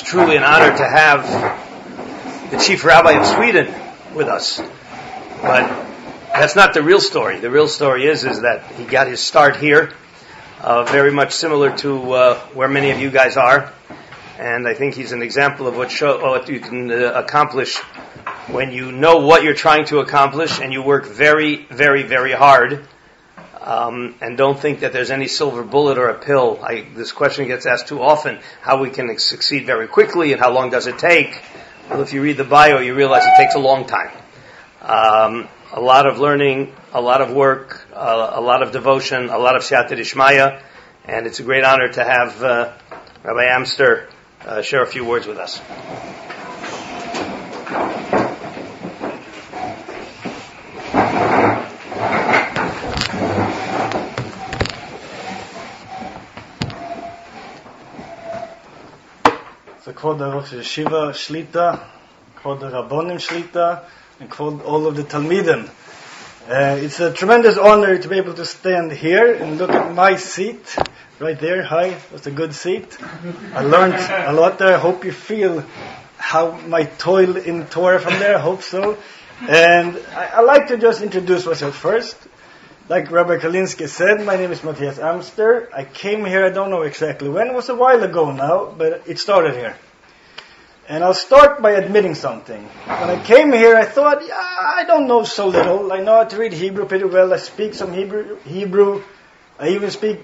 It's truly an honor to have the chief rabbi of Sweden with us. But that's not the real story. The real story is is that he got his start here, uh, very much similar to uh, where many of you guys are, and I think he's an example of what, show, what you can uh, accomplish when you know what you're trying to accomplish and you work very, very, very hard um, and don't think that there's any silver bullet or a pill. I, this question gets asked too often: how we can succeed very quickly, and how long does it take? Well, if you read the bio, you realize it takes a long time. Um, a lot of learning, a lot of work, uh, a lot of devotion, a lot of siyata dishmaya, and it's a great honor to have uh, Rabbi Amster uh, share a few words with us. So Kvod Rosh Yeshiva Shlita, Kvod Rabbonim Shlita, and Kvod all of the Talmidim. Uh, it's a tremendous honor to be able to stand here and look at my seat right there. Hi, that's a good seat. I learned a lot there. I hope you feel how my toil in Torah from there. I hope so. And I, I like to just introduce myself first. Like Rabbi Kalinsky said, my name is Mattias Amster. I came here, I don't know exactly when, it was a while ago now, but it started here. And I'll start by admitting something. When I came here, I thought, yeah, I don't know so little. I know how to read Hebrew pretty well. I speak some Hebrew. Hebrew. I even speak,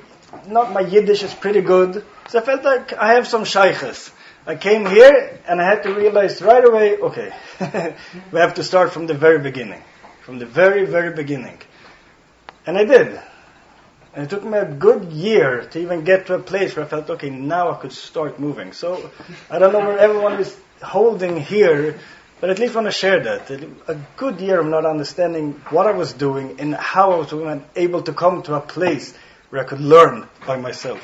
not my Yiddish is pretty good. So I felt like I have some shaykhs. I came here and I had to realize right away, okay, we have to start from the very beginning. From the very, very beginning. And I did. And it took me a good year to even get to a place where I felt, okay, now I could start moving. So I don't know where everyone is holding here, but at least I want to share that. A good year of not understanding what I was doing and how I was able to come to a place where I could learn by myself.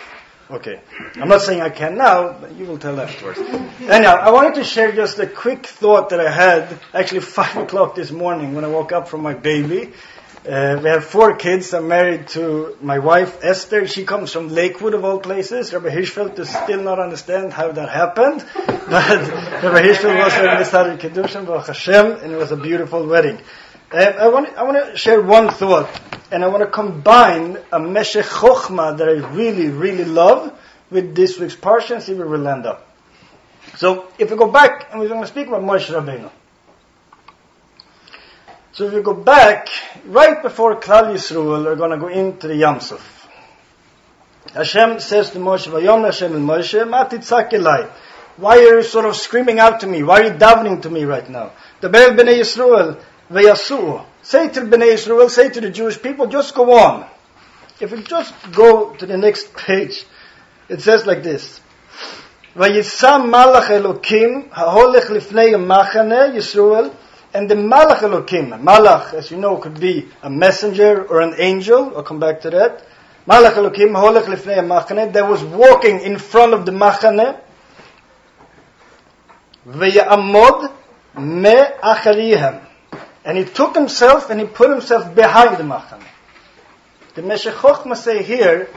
Okay. I'm not saying I can now, but you will tell afterwards. Anyhow, I wanted to share just a quick thought that I had actually five o'clock this morning when I woke up from my baby. Uh, we have four kids. I'm married to my wife, Esther. She comes from Lakewood, of all places. Rabbi Hirschfeld does still not understand how that happened. But Rabbi Hirschfeld was we started Kedushin, Baruch Hashem, and it was a beautiful wedding. Uh, I, want, I want to share one thought, and I want to combine a Meshech Chochma that I really, really love with this week's Parsha and see where we'll end up. So, if we go back, and we're going to speak about Moshe Rabbeinu. So if we go back, right before Klal Yisrael are going to go into the Yamsuf, Hashem says to Moshe, Vayom Hashem and Moshe. Why are you sort of screaming out to me? Why are you davening to me right now? The Bel Bnei Yisrael, Vayasu'u. Say to Bnei Yisrael, say to the Jewish people, just go on. If we just go to the next page, it says like this. Vayisam malach Elokim, ha'holech lifnei machane Yisrael, and the Malach Elokim, Malach, as you know, could be a messenger or an angel. I'll come back to that. Malach Elokim, Holech Lifnei Machane, that was walking in front of the Machane. Ve'yamod me. And he took himself and he put himself behind the Machane. The Meshech say here,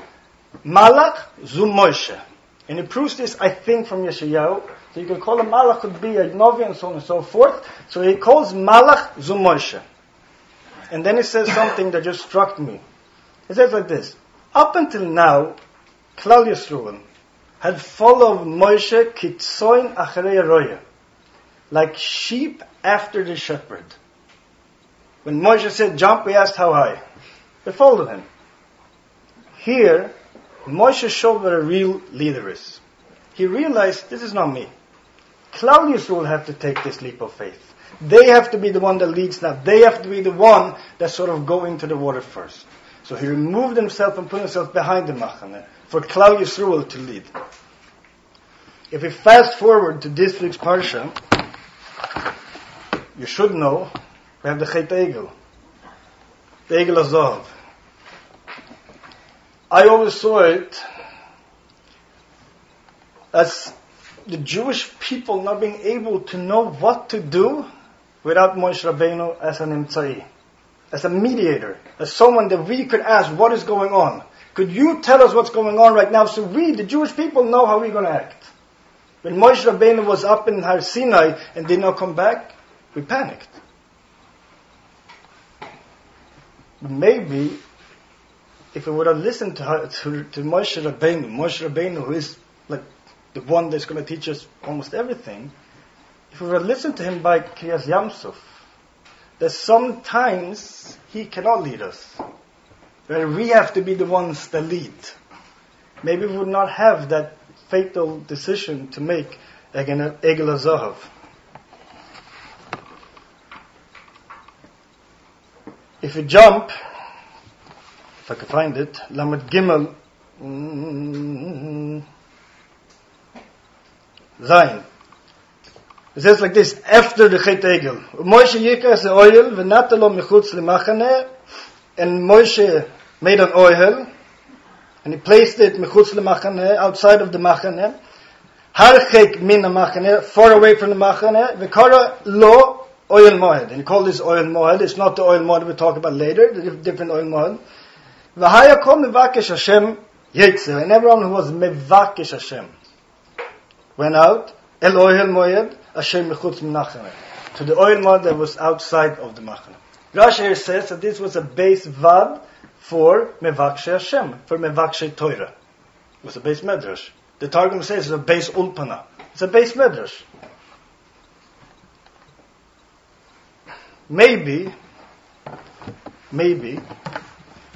Malach zu Moshe. And he proves this, I think, from Yeshayahu. So you can call a Malach could be a Novi and so on and so forth. So he calls Malach Zumoshe. And then he says something that just struck me. He says like this. Up until now, Klal Yisroel had followed Moshe kitzoin acharei roya. Like sheep after the shepherd. When Moshe said jump, we asked how high. They followed him. Here, Moshe showed what a real leader is. He realized this is not me. Klal Yisrael have to take this leap of faith. They have to be the one that leads now. They have to be the one that sort of go into the water first. So he removed himself and put himself behind the Machane for Klal Yisrael to lead. If we fast forward to this week's Parsha, you should know we have the Chet Egel, the Egel Zahav. I always saw it as the Jewish people not being able to know what to do without Moshe Rabbeinu as an imtzai, as a mediator, as someone that we could ask, what is going on? Could you tell us what's going on right now so we, the Jewish people, know how we're going to act? When Moshe Rabbeinu was up in Har Sinai and did not come back, we panicked. Maybe if we would have listened to, to, to Moshe Rabbeinu, Moshe Rabbeinu, who is the one that's going to teach us almost everything, if we were have listened to him by Kriyas Yamsuf, that sometimes he cannot lead us. Where we have to be the ones that lead. Maybe we would not have that fatal decision to make Egel Zahav. If we jump, if I can find it, Lamed Gimel mm, Zain. It says like this, after the Chet Egel. Moshe Yikar the oil, v'natalo mechutz lemachane, and Moshe made an oil, and he placed it mechutz lemachane, outside of the machane, harchek min machane, far away from the machane, v'kara lo oil moed. And he called this oil moed. It's not the oil moed we talk about later, the different oil moed. V'haya kom mevakesh Hashem yetzer. And everyone who was mevakesh Hashem went out, el oil moed, Hashem mechutz minachane. To the oil moed that was outside of the machane. Rashi says that this was a base vad for mevakshe Hashem, for mevakshe Torah. It was a beis medrash. The Targum says it's a base ulpana. It's a beis medrash. Maybe, maybe,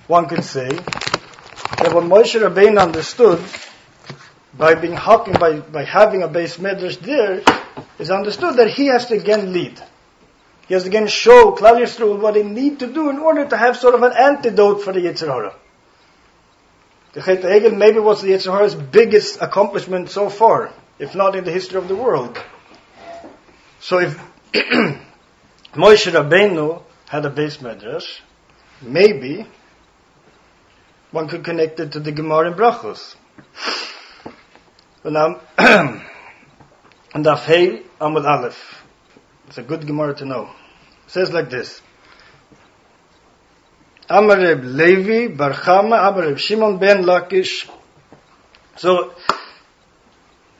one could say that what Moshe Rabbeinu understood by being hawking, by, by having a beis medrash there, is understood that he has to again lead. He has to again show Klal Yisrael what they need to do in order to have sort of an antidote for the Yetzer Hara. The Chet Egel maybe was the Yetzer Hara's biggest accomplishment so far, if not in the history of the world. So if Moshe Rabbeinu had a beis medrash, maybe one could connect it to the Gemara in Brachos. Now, and Afhei Amud Aleph. It's a good Gemara to know. It says like this. Amar Reb Levi Bar Chama Amar Reb Shimon ben Lakish. So,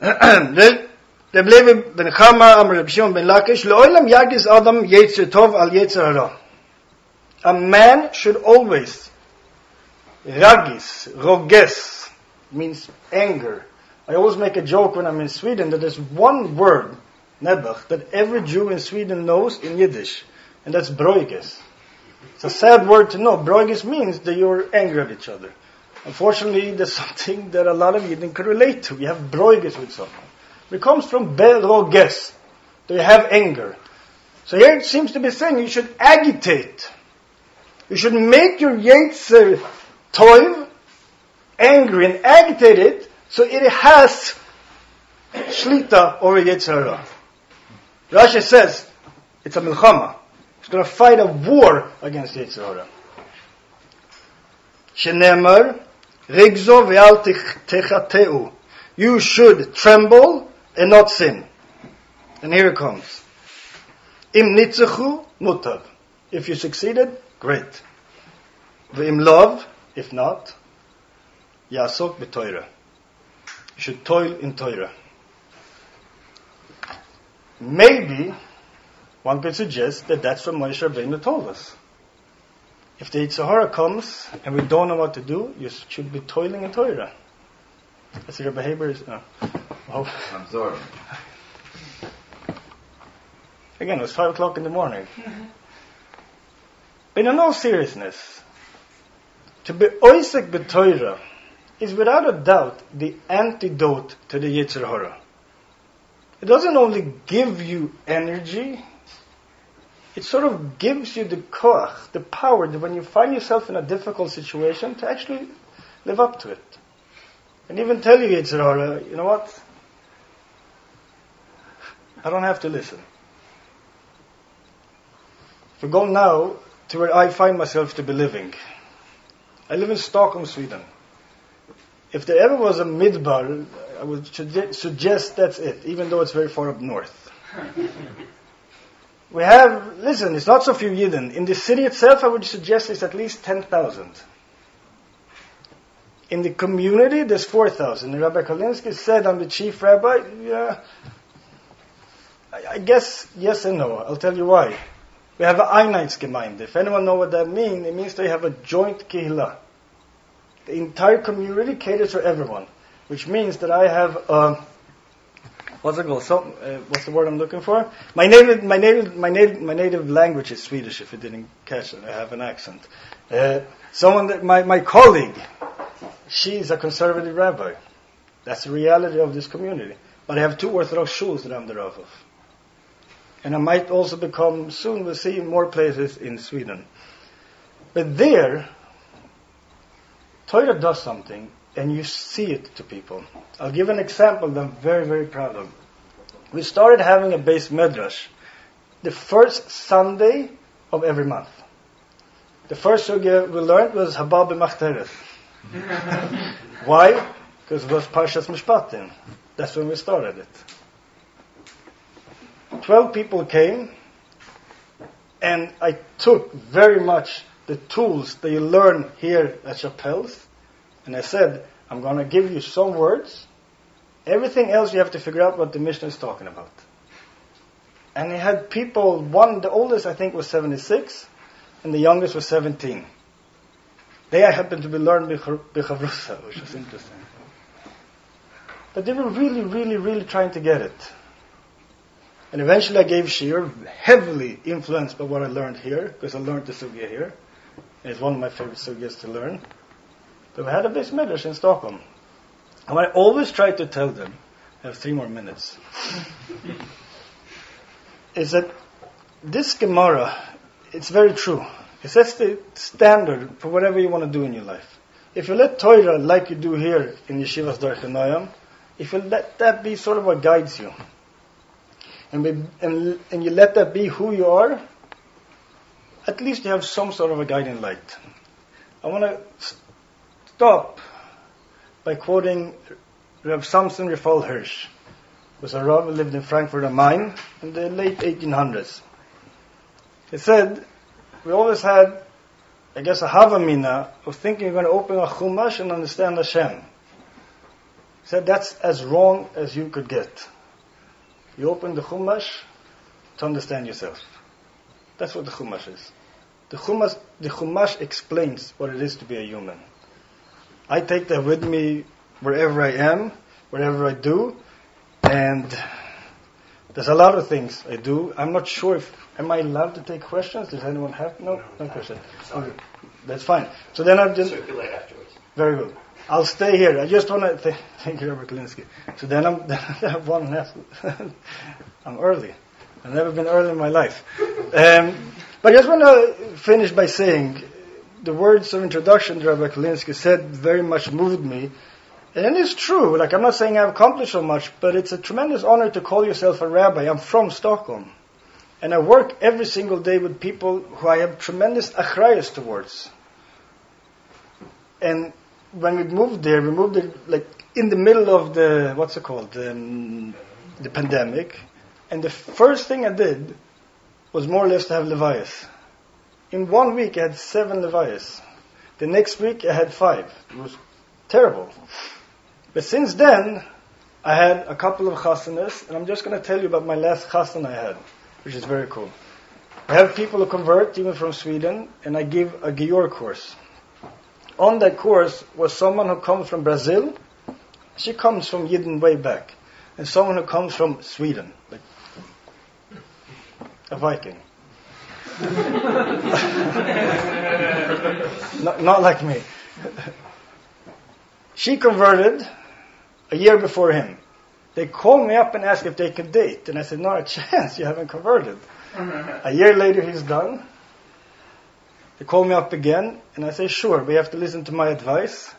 Reb Levi ben Chama Amar Reb Shimon ben Lakish Le'olam Yagis Adam Yetzer Tov Al Yetzer Hara. A man should always Ragis, roges, means anger. I always make a joke when I'm in Sweden that there's one word, Nebuch, that every Jew in Sweden knows in Yiddish, and that's broiges. It's a sad word to know. Broiges means that you're angry at each other. Unfortunately, there's something that a lot of Yidden can relate to. You have broiges with someone. It comes from beroges, you have anger. So here it seems to be saying you should agitate. You should make your Yetzer toiv, angry and agitate it, so it has shlita over Yetzer Hara. Rashi says it's a milchama. It's going to fight a war against Yetzer Hara. Shenemar, rigzo ve'al techateu. You should tremble and not sin. And here it comes. Im nitzachu mutav. If you succeeded, great. Ve'im love, if not, Yasok b'Torah. Should toil in Torah. Maybe one could suggest that that's what Moshe Rabbeinu told us. If the Yetzer Hara comes and we don't know what to do, you should be toiling in Torah. That's your behavior is. No. Oh. I'm sorry. Again, it was five o'clock in the morning. but in all seriousness, to be oisek b'Torah is without a doubt the antidote to the Yetzer Hara. It doesn't only give you energy, it sort of gives you the koach, the power that when you find yourself in a difficult situation to actually live up to it. And even tell you Yetzer Hara, you know what? I don't have to listen. If we go now to where I find myself to be living, I live in Stockholm, Sweden. If there ever was a midbar, I would suggest that's it, even though it's very far up north. we have, listen, it's not so few Yidden. In the city itself, I would suggest it's at least 10,000. In the community, there's 4,000. Rabbi Kalinsky said, I'm the chief rabbi. Yeah, I, I guess yes and no. I'll tell you why. We have an Einheitsgemeinde. If anyone know what that means, it means they have a joint kehillah. The entire community caters for everyone, which means that I have a what's it called? Some, uh, what's the word I'm looking for? My native, my native, my native, my native language is Swedish. If you didn't catch it, I have an accent. Uh, someone that my my colleague, she's a conservative rabbi. That's the reality of this community. But I have two Orthodox shuls that I'm the rav of. And I might also become, soon we'll see more places in Sweden. But there, Torah does something and you see it to people. I'll give an example that I'm very, very proud of. We started having a beis medrash the first Sunday of every month. The first sugya we learned was Habab Machteret. Why? Because it was Parshas Mishpatim. That's when we started it. Twelve people came, and I took very much the tools that you learn here at Shapell's, and I said, I'm going to give you some words. Everything else you have to figure out what the Mishnah is talking about. And he had people, one, the oldest I think was 76, and the youngest was 17. They happened to be learned Bichavrusa, which was interesting. But they were really, really, really trying to get it. And eventually I gave Shir, heavily influenced by what I learned here, because I learned the Sugya here. It's one of my favorite Sugyas to learn. But we had a beis medrash in Stockholm. And I always try to tell them, I have three more minutes, is that this Gemara, it's very true. It sets the standard for whatever you want to do in your life. If you let Torah, like you do here in Yeshivas Darche Noam, if you let that be sort of what guides you, and, be, and, and you let that be who you are, at least you have some sort of a guiding light. I want to stop by quoting Rav Samson Raphael Hirsch, who was a Rav who lived in Frankfurt am Main in the late 1800s. He said, we always had, I guess, a Havamina of thinking you're going to open a Chumash and understand Hashem. He said that's as wrong as you could get. You open the Chumash to understand yourself. That's what the Chumash is. The Chumash, the Chumash explains what it is to be a human. I take that with me wherever I am, wherever I do, and there's a lot of things I do. I'm not sure if am I allowed to take questions. Does anyone have no no question? Okay, that's fine. So then I just circulate afterwards. Very good. I'll stay here. I just want to th- thank you, Robert Kalinsky. So then I'm, then one and a half. I'm early. I've never been early in my life. Um, but I just want to finish by saying the words of introduction Rabbi Kalinsky said very much moved me. And it's true. Like, I'm not saying I've accomplished so much, but it's a tremendous honor to call yourself a rabbi. I'm from Stockholm. And I work every single day with people who I have tremendous achrayas towards. And when we moved there, we moved it like in the middle of the what's it called, um, the pandemic. And the first thing I did was more or less to have levias. In one week, I had seven levias. The next week, I had five. It was terrible. But since then, I had a couple of chasanas, and I'm just going to tell you about my last chasan I had, which is very cool. I have people who convert, even from Sweden, and I give a Gior course on that course was someone who comes from Brazil. She comes from Yidden way back. And someone who comes from Sweden. Like a Viking. not, not like me. she converted a year before him. They called me up and asked if they could date. And I said, not a chance, you haven't converted. a year later he's done. They call me up again, and I say, sure, we have to listen to my advice.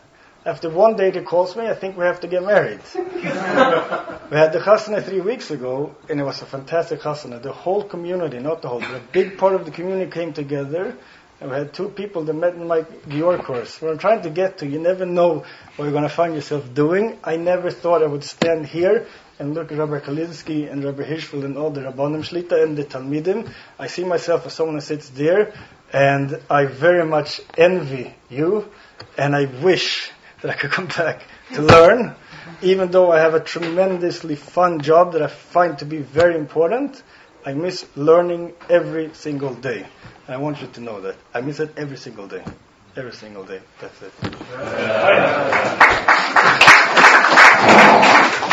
After one date he calls me, I think we have to get married. we had the chasana three weeks ago, and it was a fantastic chasana. The whole community, not the whole, but a big part of the community came together, and we had two people that met in my Gior course. What I'm trying to get to, you never know what you're going to find yourself doing. I never thought I would stand here and look at Rabbi Kalinsky and Rabbi Hirschfeld and all the Rabbanim Shlita and the Talmidim. I see myself as someone who sits there, and I very much envy you, and I wish that I could come back to learn, even though I have a tremendously fun job that I find to be very important. I miss learning every single day. And I want you to know that. I miss it every single day. Every single day. That's it. Yeah.